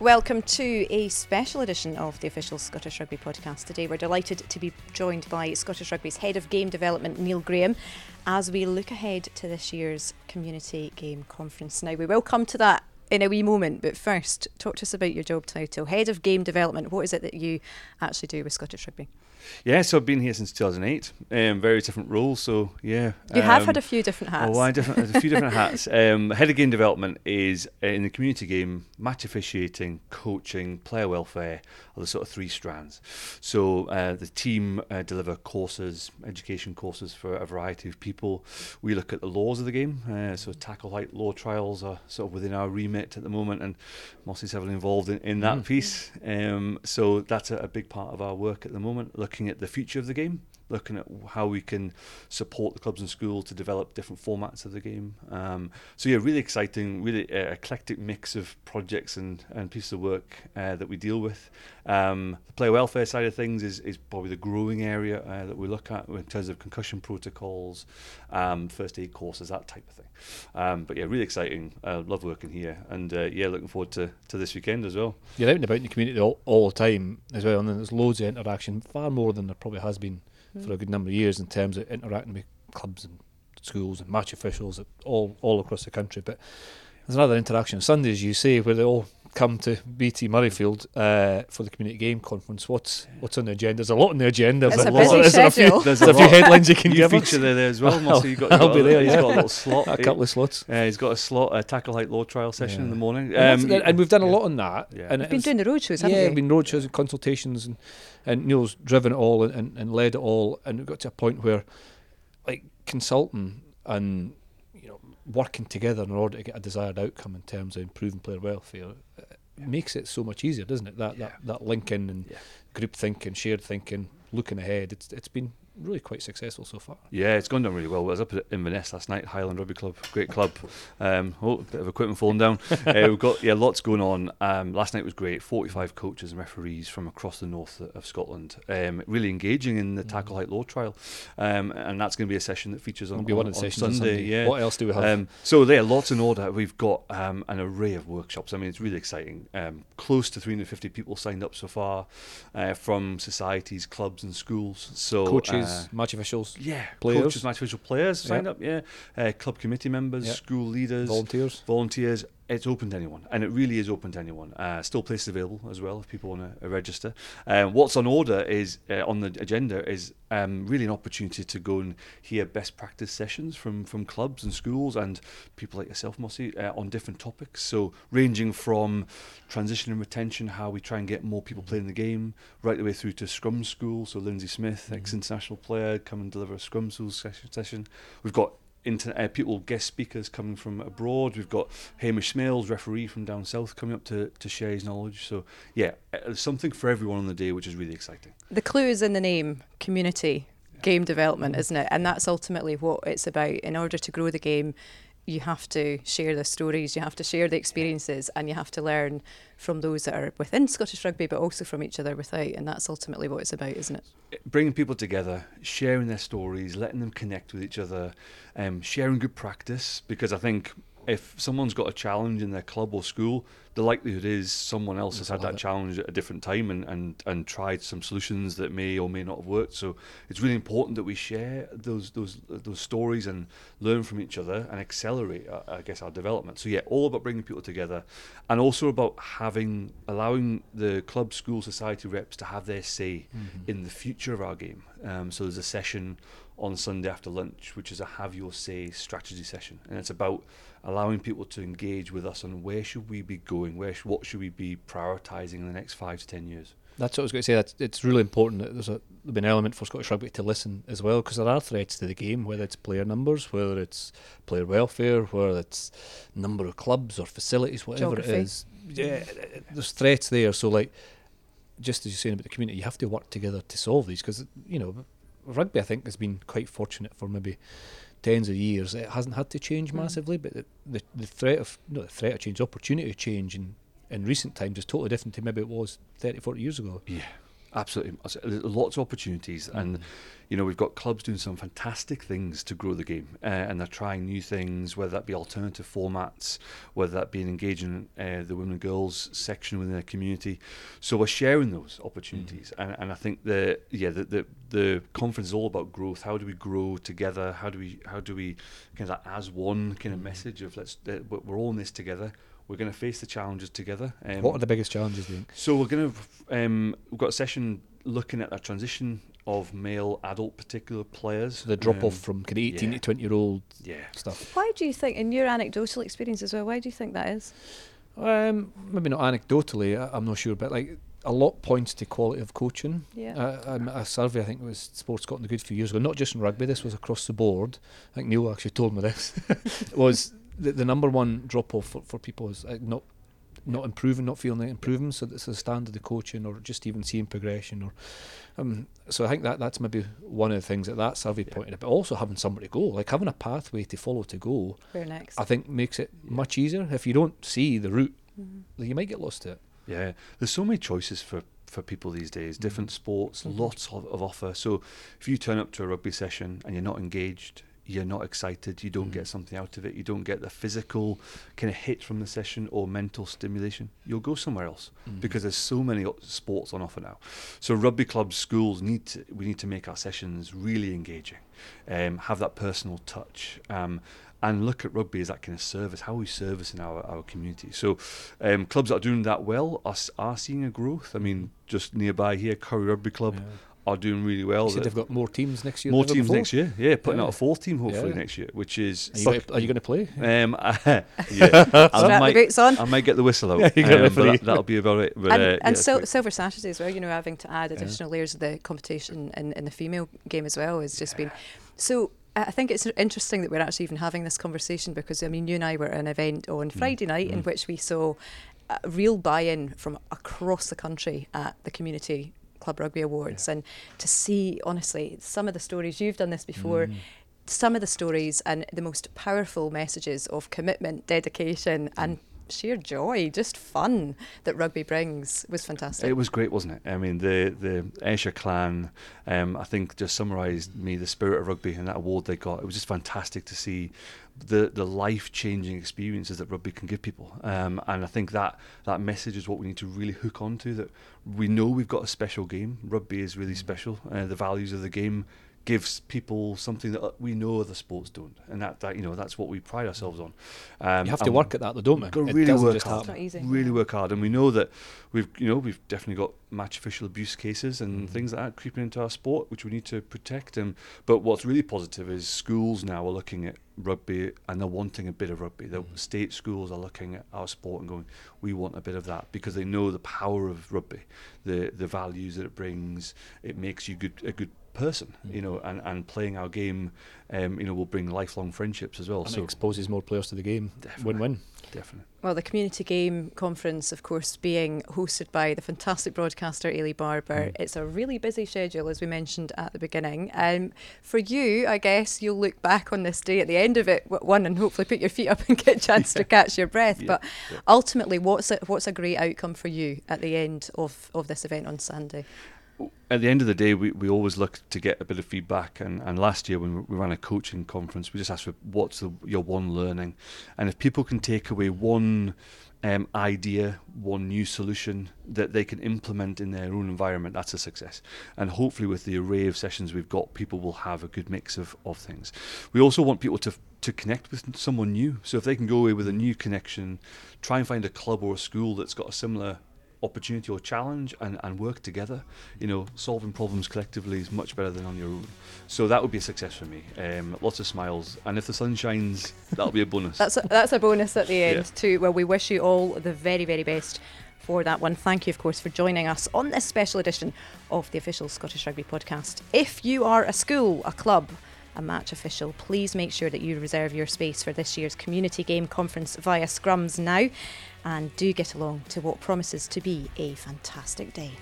Welcome to a special edition of the official Scottish Rugby podcast. Today we're delighted to be joined by Scottish Rugby's Head of Game Development, Neil Graham, as we look ahead to this year's Community Game Conference. Now, we will come to that in a wee moment, but first, talk to us about your job title. Head of Game Development, what is it that you actually do with Scottish Rugby? Yeah, so I've been here since 2008. Um, very different roles. So yeah, you um, have had a few different hats. Oh, I different, a few different hats. Um, head of game development is uh, in the community game, match officiating, coaching, player welfare are the sort of three strands. So uh, the team uh, deliver courses, education courses for a variety of people. We look at the laws of the game. Uh, so tackle height law trials are sort of within our remit at the moment, and Mossy's heavily involved in, in that mm. piece. Um, so that's a, a big part of our work at the moment. Look looking at the future of the game, looking at how we can support the clubs and schools to develop different formats of the game. Um, so yeah, really exciting, really uh, eclectic mix of projects and, and pieces of work uh, that we deal with. Um, the player welfare side of things is, is probably the growing area uh, that we look at in terms of concussion protocols, um, first aid courses, that type of thing. Um, but yeah, really exciting. Love working here, and uh, yeah, looking forward to, to this weekend as well. You're out and about in the community all, all the time as well, and there's loads of interaction, far more than there probably has been mm. for a good number of years in terms of interacting with clubs and schools and match officials all all across the country. But there's another interaction on Sundays, you see, where they all come to BT Murrayfield uh, for the community game conference. What's what's on the agenda? There's a lot on the agenda. It's a busy there's schedule. A few, there's, a, few headlines you can you give feature us. there, there as well. Mossy, you got, I'll be there. He's yeah. got a little slot. a couple of slots. Yeah, he's got a slot, a tackle height law trial session yeah. in the morning. Um, and, and, we've done a lot on that. Yeah. And we've been doing the roadshows, haven't yeah, we? we've been roadshows and consultations, and and Neil's driven it all and, and, and led it all, and we got to a point where, like consulting and you know working together in order to get a desired outcome in terms of improving player welfare yeah. makes it so much easier, doesn't it? That yeah. that that linking and yeah. group thinking, shared thinking, looking ahead. It's it's been really quite successful so far. Yeah, it's gone down really well. I was up at Inverness last night, Highland Rugby Club, great club. Um, oh, a bit of equipment falling down. uh, we've got yeah, lots going on. Um, last night was great. Forty-five coaches and referees from across the north of Scotland, um, really engaging in the mm. tackle height law trial, um, and that's going to be a session that features on, be on, on Sunday. Sunday. Yeah. What else do we have? Um, so there, lots in order. We've got um, an array of workshops. I mean, it's really exciting. close to 350 people signed up so far uh, from societies, clubs, and schools. So coaches, uh, match officials yeah, players, coaches, match official players signed yep. up. Yeah, uh, club committee members, yep. school leaders, volunteers, volunteers. It's open to anyone, and it really is open to anyone. Uh, still places available as well if people want to register. Um, what's on order is uh, on the agenda is um, really an opportunity to go and hear best practice sessions from from clubs and schools and people like yourself, Mossy, uh, on different topics. So ranging from transition and retention, how we try and get more people playing the game, right the way through to Scrum School. So Lindsay Smith, mm-hmm. ex-international player, come and deliver a Scrum School session. We've got inter- uh, people, guest speakers coming from abroad. We've got Hamish Smales, referee from down south, coming up to, to share his knowledge. So, yeah, uh, there's something for everyone on the day, which is really exciting. The clue is in the name community game development, isn't it? And that's ultimately what it's about. In order to grow the game, you have to share the stories, you have to share the experiences, and you have to learn from those that are within Scottish Rugby, but also from each other without. And that's ultimately what it's about, isn't it? Bringing people together, sharing their stories, letting them connect with each other, um, sharing good practice. Because I think if someone's got a challenge in their club or school, the likelihood is someone else has had that challenge at a different time and, and, and tried some solutions that may or may not have worked. So it's really important that we share those those those stories and learn from each other and accelerate, I guess, our development. So yeah, all about bringing people together, and also about having allowing the club, school, society reps to have their say mm-hmm. in the future of our game. Um, so there's a session on Sunday after lunch, which is a have your say strategy session, and it's about allowing people to engage with us on where should we be going, where sh- what should we be prioritising in the next five to ten years. That's what I was going to say. That it's really important that there's a there's an element for Scottish Rugby to listen as well, because there are threats to the game, whether it's player numbers, whether it's player welfare, whether it's number of clubs or facilities, whatever Geography. it is. Yeah, there's threats there. So like, just as you're saying about the community, you have to work together to solve these, because you know, rugby I think has been quite fortunate for maybe tens of years, it hasn't had to change mm. massively. But the, the, the threat of no the threat of change, opportunity of change in, in recent times is totally different to maybe it was 30, 40 years ago. Yeah. Absolutely, There's lots of opportunities, and you know we've got clubs doing some fantastic things to grow the game, uh, and they're trying new things, whether that be alternative formats, whether that be engaging uh, the women and girls section within the community. So we're sharing those opportunities, mm. and, and I think the yeah the, the the conference is all about growth. How do we grow together? How do we how do we kind of as one kind of message of let's uh, we're all in this together we're going to face the challenges together. Um, what are the biggest challenges, do you think? So we're going to um, we've got a session looking at a transition of male adult particular players. The drop um, off from kind of 18 yeah. to 20 year old yeah. stuff. Why do you think, in your anecdotal experience as well, why do you think that is? Um, maybe not anecdotally, I, am not sure, but like a lot points to quality of coaching. Yeah. Uh, um, a survey, I think it was Sports Scotland a Good few years ago, not just in rugby, this was across the board. I think Neil actually told me this. was the, the number one drop off for, for people is uh, not not improving, not feeling like improving. So it's the standard of coaching, or just even seeing progression. Or um, so I think that that's maybe one of the things that that survey yeah. pointed. But also having somewhere to go, like having a pathway to follow to go. Where next? I think makes it much easier. If you don't see the route, mm-hmm. you might get lost to it. Yeah, there's so many choices for for people these days. Mm-hmm. Different sports, mm-hmm. lots of, of offer. So if you turn up to a rugby session and you're not engaged, you're not excited, you don't mm. get something out of it, you don't get the physical kind of hit from the session or mental stimulation, you'll go somewhere else mm. because there's so many sports on offer now. So rugby clubs, schools need to, we need to make our sessions really engaging, um, have that personal touch. Um, and look at rugby as that kind of service, how are we service in our, our community. So, um, clubs that are doing that well are, are seeing a growth. I mean, just nearby here, Currie Rugby Club, yeah are doing really well. You said they've got more teams next year. More teams before? next year, yeah, putting yeah. out a fourth team hopefully yeah. next year, which is. Are you, going to play? Um, yeah, I might, the boots on. I might get the whistle out. Yeah, um, that, will be about it. But, and, uh, and Sil- Silver Saturday as well. You know, having to add additional layers of the competition in, in the female game as well has just been so. I think it's interesting that we're actually even having this conversation because I mean, you and I were at an event on mm. Friday night mm. in which we saw real buy-in from across the country at the community Club Rugby Awards yeah. and to see, honestly, some of the stories, you've done this before. Mm. Some of the stories and the most powerful messages of commitment, dedication, mm. and sheer joy, just fun that rugby brings was fantastic. It was great, wasn't it? I mean, the the Ayrshire clan, um, I think, just summarised me the spirit of rugby and that award they got. It was just fantastic to see the the life changing experiences that rugby can give people. Um, and I think that that message is what we need to really hook onto. That we know we've got a special game. Rugby is really special. Uh, the values of the game gives people something that we know other sports don't, and that, that you know that's what we pride ourselves on. Um, you have to work at that, though, don't we? Got really work hard. Really work hard, and we know that we've you know we've definitely got match official abuse cases and mm-hmm. things like that creeping into our sport, which we need to protect. And but what's really positive is schools now are looking at rugby and they're wanting a bit of rugby. The mm-hmm. state schools are looking at our sport and going, we want a bit of that because they know the power of rugby, the the values that it brings. It makes you good a good person, mm. you know, and, and playing our game, um, you know, will bring lifelong friendships as well. And so it exposes more players to the game. Win-win. Definitely. Well, the community game conference, of course, being hosted by the fantastic broadcaster Eilidh Barbour, mm. it's a really busy schedule, as we mentioned at the beginning. Um, for you, I guess you'll look back on this day at the end of it, one, and hopefully put your feet up and get a chance yeah. to catch your breath. Yeah. But yeah. ultimately, what's a, what's a great outcome for you at the end of, of this event on Sunday? At the end of the day, we, we always look to get a bit of feedback. And, and last year, when we ran a coaching conference, we just asked for what's the, your one learning. And if people can take away one um, idea, one new solution that they can implement in their own environment, that's a success. And hopefully, with the array of sessions we've got, people will have a good mix of, of things. We also want people to to connect with someone new. So if they can go away with a new connection, try and find a club or a school that's got a similar opportunity or challenge and, and work together. You know, solving problems collectively is much better than on your own. So that would be a success for me. Um, lots of smiles, and if the sun shines, that'll be a bonus. that's a, that's a bonus at the end yeah. too. Well, we wish you all the very very best for that one. Thank you, of course, for joining us on this special edition of the official Scottish Rugby podcast. If you are a school, a club, a match official, please make sure that you reserve your space for this year's community game conference via Scrums now and do get along to what promises to be a fantastic day.